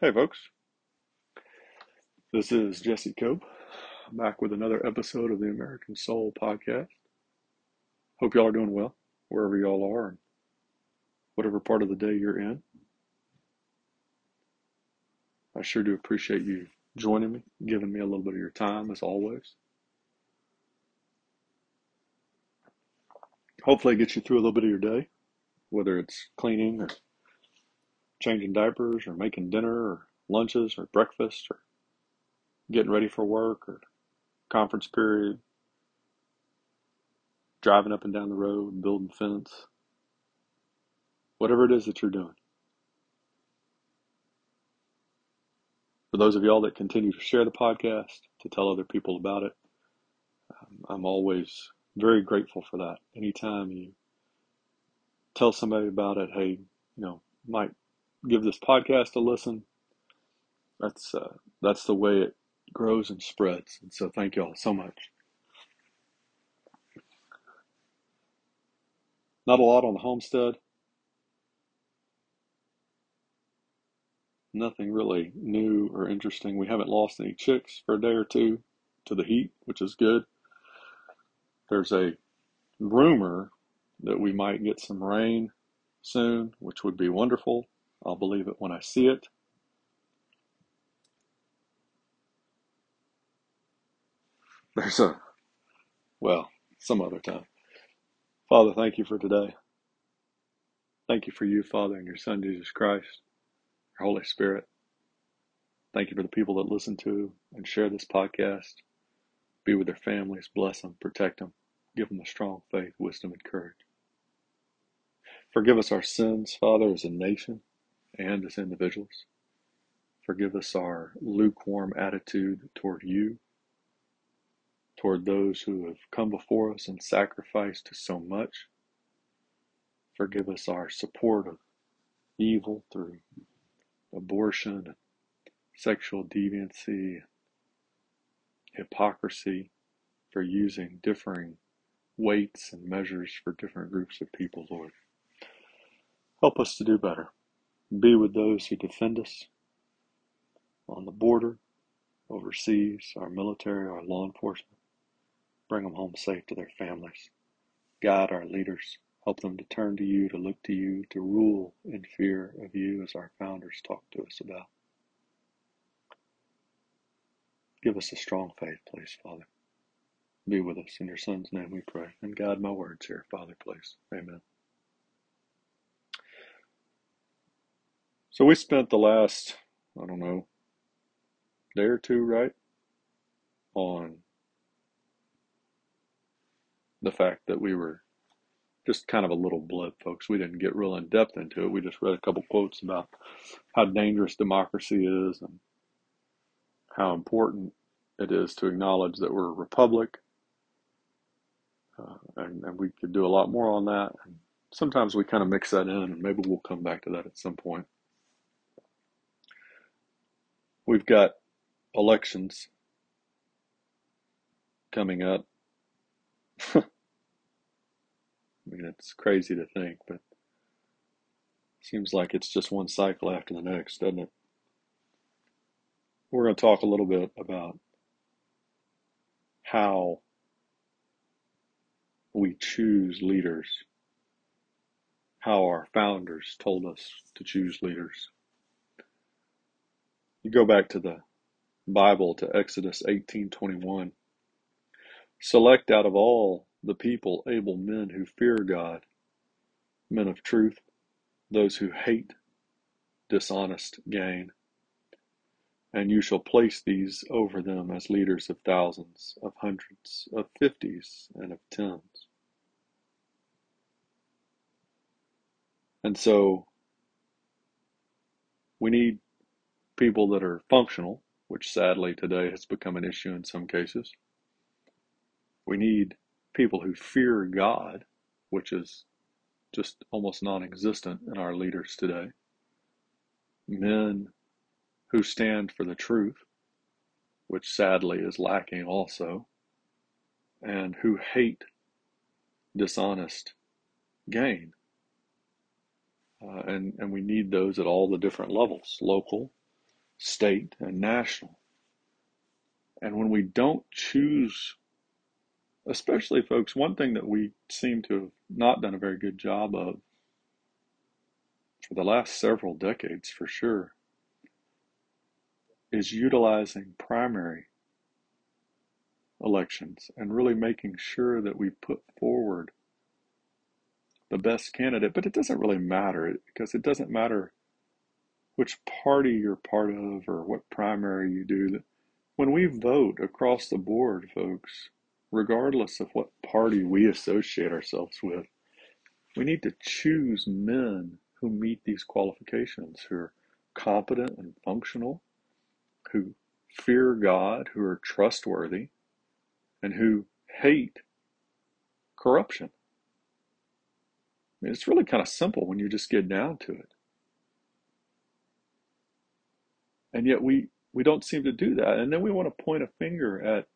Hey, folks. This is Jesse Cope back with another episode of the American Soul Podcast. Hope y'all are doing well wherever y'all are and whatever part of the day you're in. I sure do appreciate you joining me, giving me a little bit of your time as always. Hopefully, it gets you through a little bit of your day, whether it's cleaning or changing diapers or making dinner or lunches or breakfast or getting ready for work or conference period, driving up and down the road, building fence, whatever it is that you're doing. For those of y'all that continue to share the podcast, to tell other people about it, um, I'm always very grateful for that. Anytime you tell somebody about it, hey, you know, might give this podcast a listen. That's uh, that's the way it grows and spreads. And so, thank you all so much. Not a lot on the homestead. Nothing really new or interesting. We haven't lost any chicks for a day or two to the heat, which is good. There's a rumor that we might get some rain soon, which would be wonderful. I'll believe it when I see it. There's a, well, some other time. Father, thank you for today. Thank you for you, Father, and your Son, Jesus Christ, your Holy Spirit. Thank you for the people that listen to and share this podcast. Be with their families, bless them, protect them, give them a strong faith, wisdom, and courage. Forgive us our sins, Father, as a nation and as individuals. Forgive us our lukewarm attitude toward you, toward those who have come before us and sacrificed so much. Forgive us our support of evil through abortion sexual deviancy, hypocrisy, for using differing weights and measures for different groups of people, Lord. Help us to do better. Be with those who defend us on the border, overseas, our military, our law enforcement. Bring them home safe to their families. Guide our leaders. Help them to turn to you, to look to you, to rule in fear of you as our founders talked to us about. Give us a strong faith, please, Father. Be with us. In your Son's name we pray. And guide my words here, Father, please. Amen. So we spent the last, I don't know, day or two, right, on the fact that we were just kind of a little blip, folks. We didn't get real in depth into it. We just read a couple quotes about how dangerous democracy is and how important it is to acknowledge that we're a republic. Uh, and, and we could do a lot more on that. And sometimes we kind of mix that in, and maybe we'll come back to that at some point. We've got elections coming up. I mean, it's crazy to think, but seems like it's just one cycle after the next, doesn't it? We're going to talk a little bit about how we choose leaders, how our founders told us to choose leaders. You go back to the Bible to Exodus 18:21. Select out of all the people able men who fear God, men of truth, those who hate dishonest gain, and you shall place these over them as leaders of thousands, of hundreds, of fifties, and of tens. And so we need people that are functional, which sadly today has become an issue in some cases. We need people who fear God, which is just almost non existent in our leaders today. Men who stand for the truth, which sadly is lacking also, and who hate dishonest gain. Uh, and, and we need those at all the different levels local, state and national. And when we don't choose, especially folks, one thing that we seem to have not done a very good job of for the last several decades for sure is utilizing primary elections and really making sure that we put forward the best candidate. But it doesn't really matter because it doesn't matter which party you're part of or what primary you do. When we vote across the board, folks, regardless of what party we associate ourselves with, we need to choose men who meet these qualifications, who are competent and functional, who fear God, who are trustworthy, and who hate corruption. I mean, it's really kind of simple when you just get down to it. And yet we, we don't seem to do that. And then we want to point a finger at,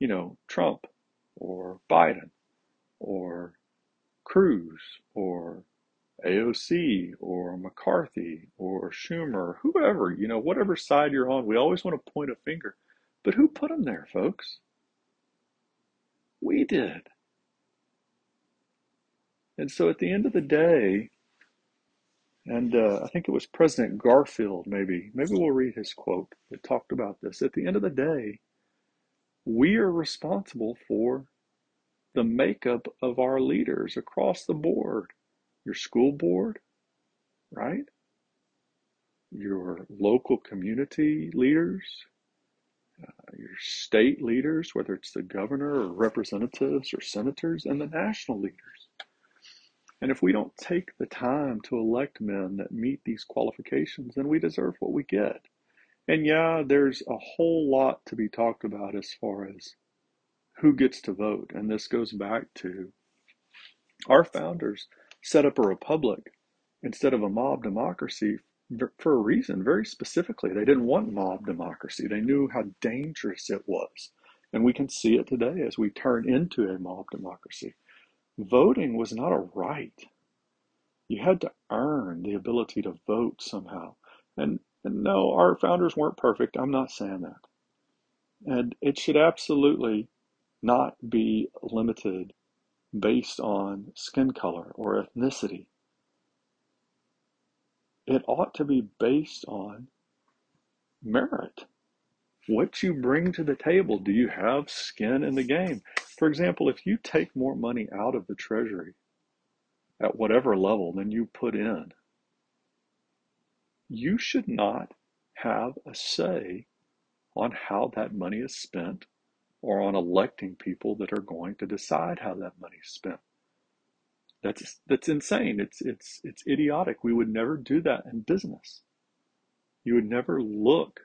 you know, Trump or Biden or Cruz or AOC or McCarthy or Schumer, whoever, you know, whatever side you're on, we always want to point a finger. But who put them there, folks? We did. And so at the end of the day, and uh, I think it was President Garfield, maybe, maybe we'll read his quote that talked about this. At the end of the day, we are responsible for the makeup of our leaders across the board your school board, right? Your local community leaders, uh, your state leaders, whether it's the governor or representatives or senators, and the national leaders. And if we don't take the time to elect men that meet these qualifications, then we deserve what we get. And yeah, there's a whole lot to be talked about as far as who gets to vote. And this goes back to our founders set up a republic instead of a mob democracy for a reason, very specifically. They didn't want mob democracy, they knew how dangerous it was. And we can see it today as we turn into a mob democracy. Voting was not a right. You had to earn the ability to vote somehow. And, and no, our founders weren't perfect. I'm not saying that. And it should absolutely not be limited based on skin color or ethnicity. It ought to be based on merit. What you bring to the table. Do you have skin in the game? For example, if you take more money out of the Treasury at whatever level than you put in, you should not have a say on how that money is spent or on electing people that are going to decide how that money is spent. That's that's insane. It's it's it's idiotic. We would never do that in business. You would never look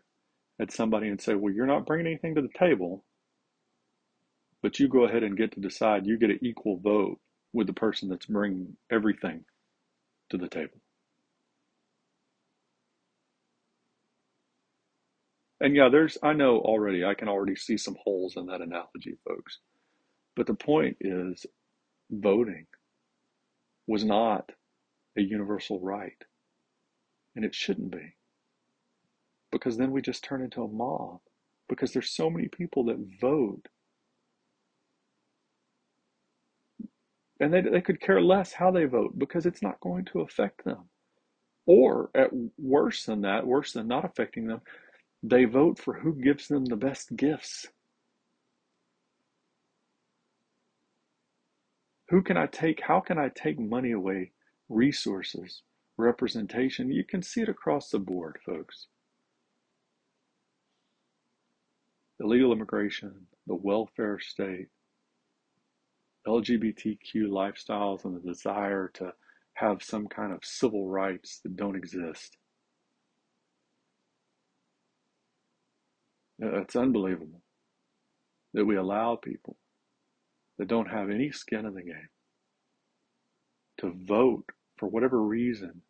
at somebody and say, "Well, you're not bringing anything to the table, but you go ahead and get to decide. You get an equal vote with the person that's bringing everything to the table." And yeah, there's, I know already, I can already see some holes in that analogy, folks. But the point is, voting was not a universal right. And it shouldn't be. Because then we just turn into a mob. Because there's so many people that vote. And they, they could care less how they vote because it's not going to affect them. Or at worse than that, worse than not affecting them, they vote for who gives them the best gifts. Who can I take? How can I take money away? Resources, representation. You can see it across the board, folks. Illegal immigration, the welfare state, LGBTQ lifestyles, and the desire to have some kind of civil rights that don't exist. It's unbelievable that we allow people that don't have any skin in the game to vote for whatever reason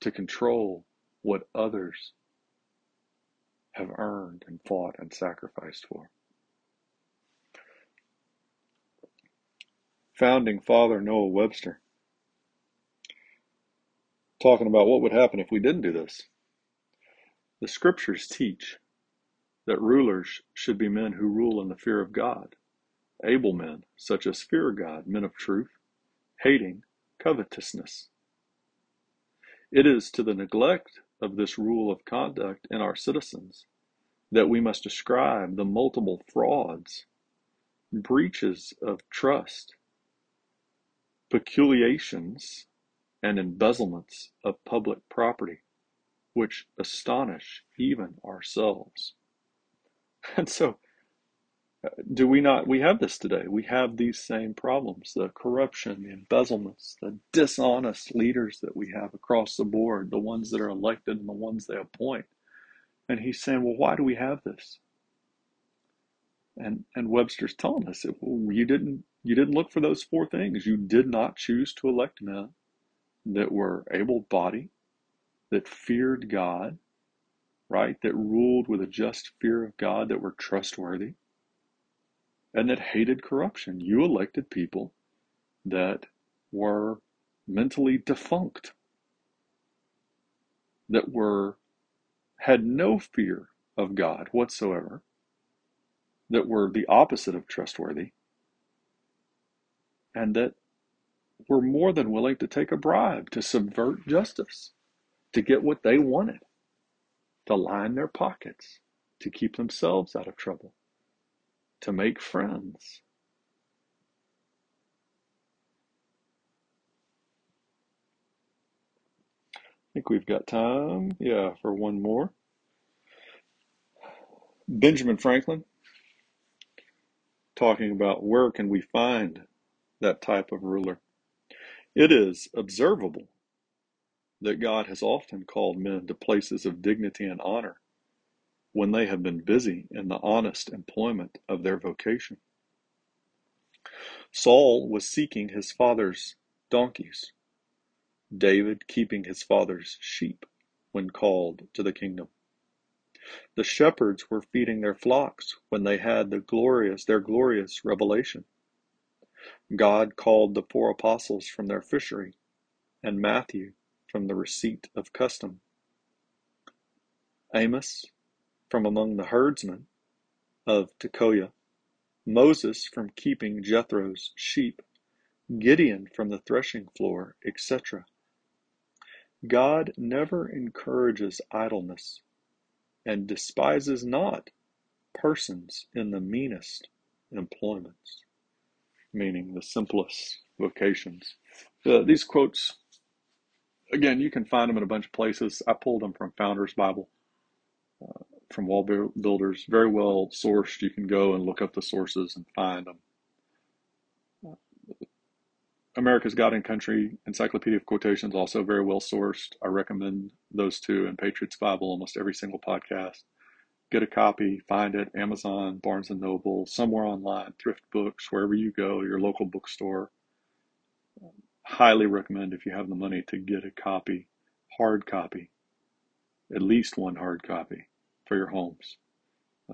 to control what others have earned and fought and sacrificed for. Founding father Noah Webster talking about what would happen if we didn't do this. The scriptures teach that rulers should be men who rule in the fear of God, able men, such as fear God, men of truth, hating covetousness. It is to the neglect of this rule of conduct in our citizens that we must ascribe the multiple frauds, breaches of trust, peculations, and embezzlements of public property, which astonish even ourselves. And so, do we not? We have this today. We have these same problems the corruption, the embezzlements, the dishonest leaders that we have across the board, the ones that are elected and the ones they appoint. And he's saying, well, why do we have this? And, and Webster's telling us that well, you didn't you didn't look for those four things. You did not choose to elect men that were able bodied, that feared God, right? That ruled with a just fear of God, that were trustworthy, and that hated corruption. You elected people that were mentally defunct, that were had no fear of God whatsoever, that were the opposite of trustworthy, and that were more than willing to take a bribe to subvert justice, to get what they wanted, to line their pockets, to keep themselves out of trouble, to make friends. I think we've got time, yeah, for one more. Benjamin Franklin talking about where can we find that type of ruler. It is observable that God has often called men to places of dignity and honor when they have been busy in the honest employment of their vocation. Saul was seeking his father's donkeys, David keeping his father's sheep when called to the kingdom. The shepherds were feeding their flocks when they had the glorious their glorious revelation. God called the four apostles from their fishery, and Matthew from the receipt of custom. Amos from among the herdsmen of Tekoa, Moses from keeping Jethro's sheep, Gideon from the threshing floor, etc. God never encourages idleness and despises not persons in the meanest employments, meaning the simplest vocations. Uh, these quotes, again, you can find them in a bunch of places. I pulled them from Founders Bible, uh, from Wall Builders, very well sourced. You can go and look up the sources and find them. America's God and Country Encyclopedia of Quotations, also very well sourced. I recommend those two and Patriots Bible almost every single podcast. Get a copy, find it, Amazon, Barnes and Noble, somewhere online, thrift books, wherever you go, your local bookstore. Highly recommend if you have the money to get a copy, hard copy, at least one hard copy for your homes,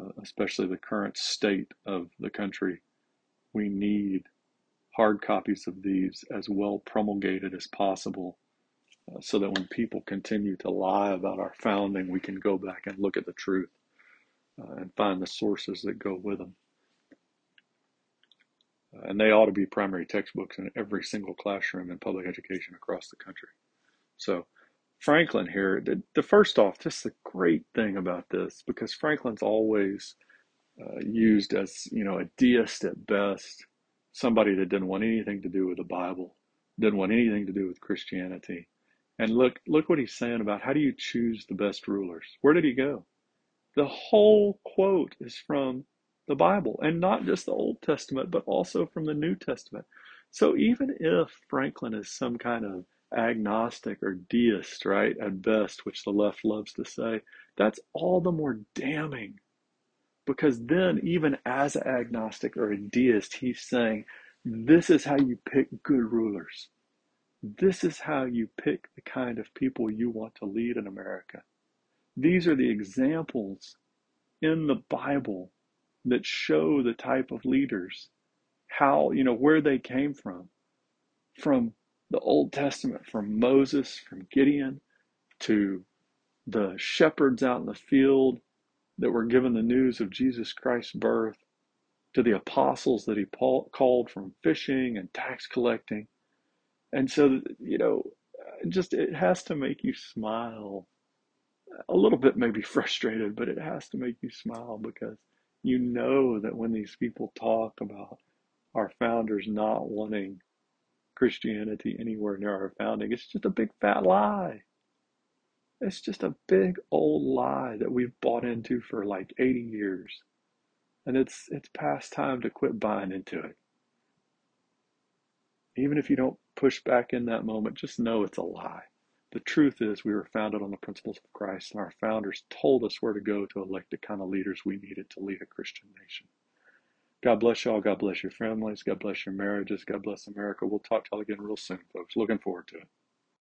uh, especially the current state of the country. We need hard copies of these as well promulgated as possible uh, so that when people continue to lie about our founding, we can go back and look at the truth uh, and find the sources that go with them. Uh, and they ought to be primary textbooks in every single classroom in public education across the country. So, Franklin here, the, the first off, just the great thing about this, because Franklin's always uh, used as, you know, a deist at best somebody that didn't want anything to do with the Bible, didn't want anything to do with Christianity. And look, look what he's saying about how do you choose the best rulers? Where did he go? The whole quote is from the Bible, and not just the Old Testament, but also from the New Testament. So even if Franklin is some kind of agnostic or deist, right, at best, which the left loves to say, that's all the more damning because then, even as an agnostic or a deist, he's saying, this is how you pick good rulers. This is how you pick the kind of people you want to lead in America. These are the examples in the Bible that show the type of leaders, how, you know, where they came from. From the Old Testament from Moses, from Gideon, to the shepherds out in the field that were given the news of Jesus Christ's birth, to the apostles that he called from fishing and tax collecting. And so, you know, just it has to make you smile. A little bit maybe frustrated, but it has to make you smile because you know that when these people talk about our founders not wanting Christianity anywhere near our founding, it's just a big fat lie. It's just a big old lie that we've bought into for like 80 years. And it's it's past time to quit buying into it. Even if you don't push back in that moment, just know it's a lie. The truth is we were founded on the principles of Christ and our founders told us where to go to elect the kind of leaders we needed to lead a Christian nation. God bless y'all. God bless your families. God bless your marriages. God bless America. We'll talk to y'all again real soon, folks. Looking forward to it.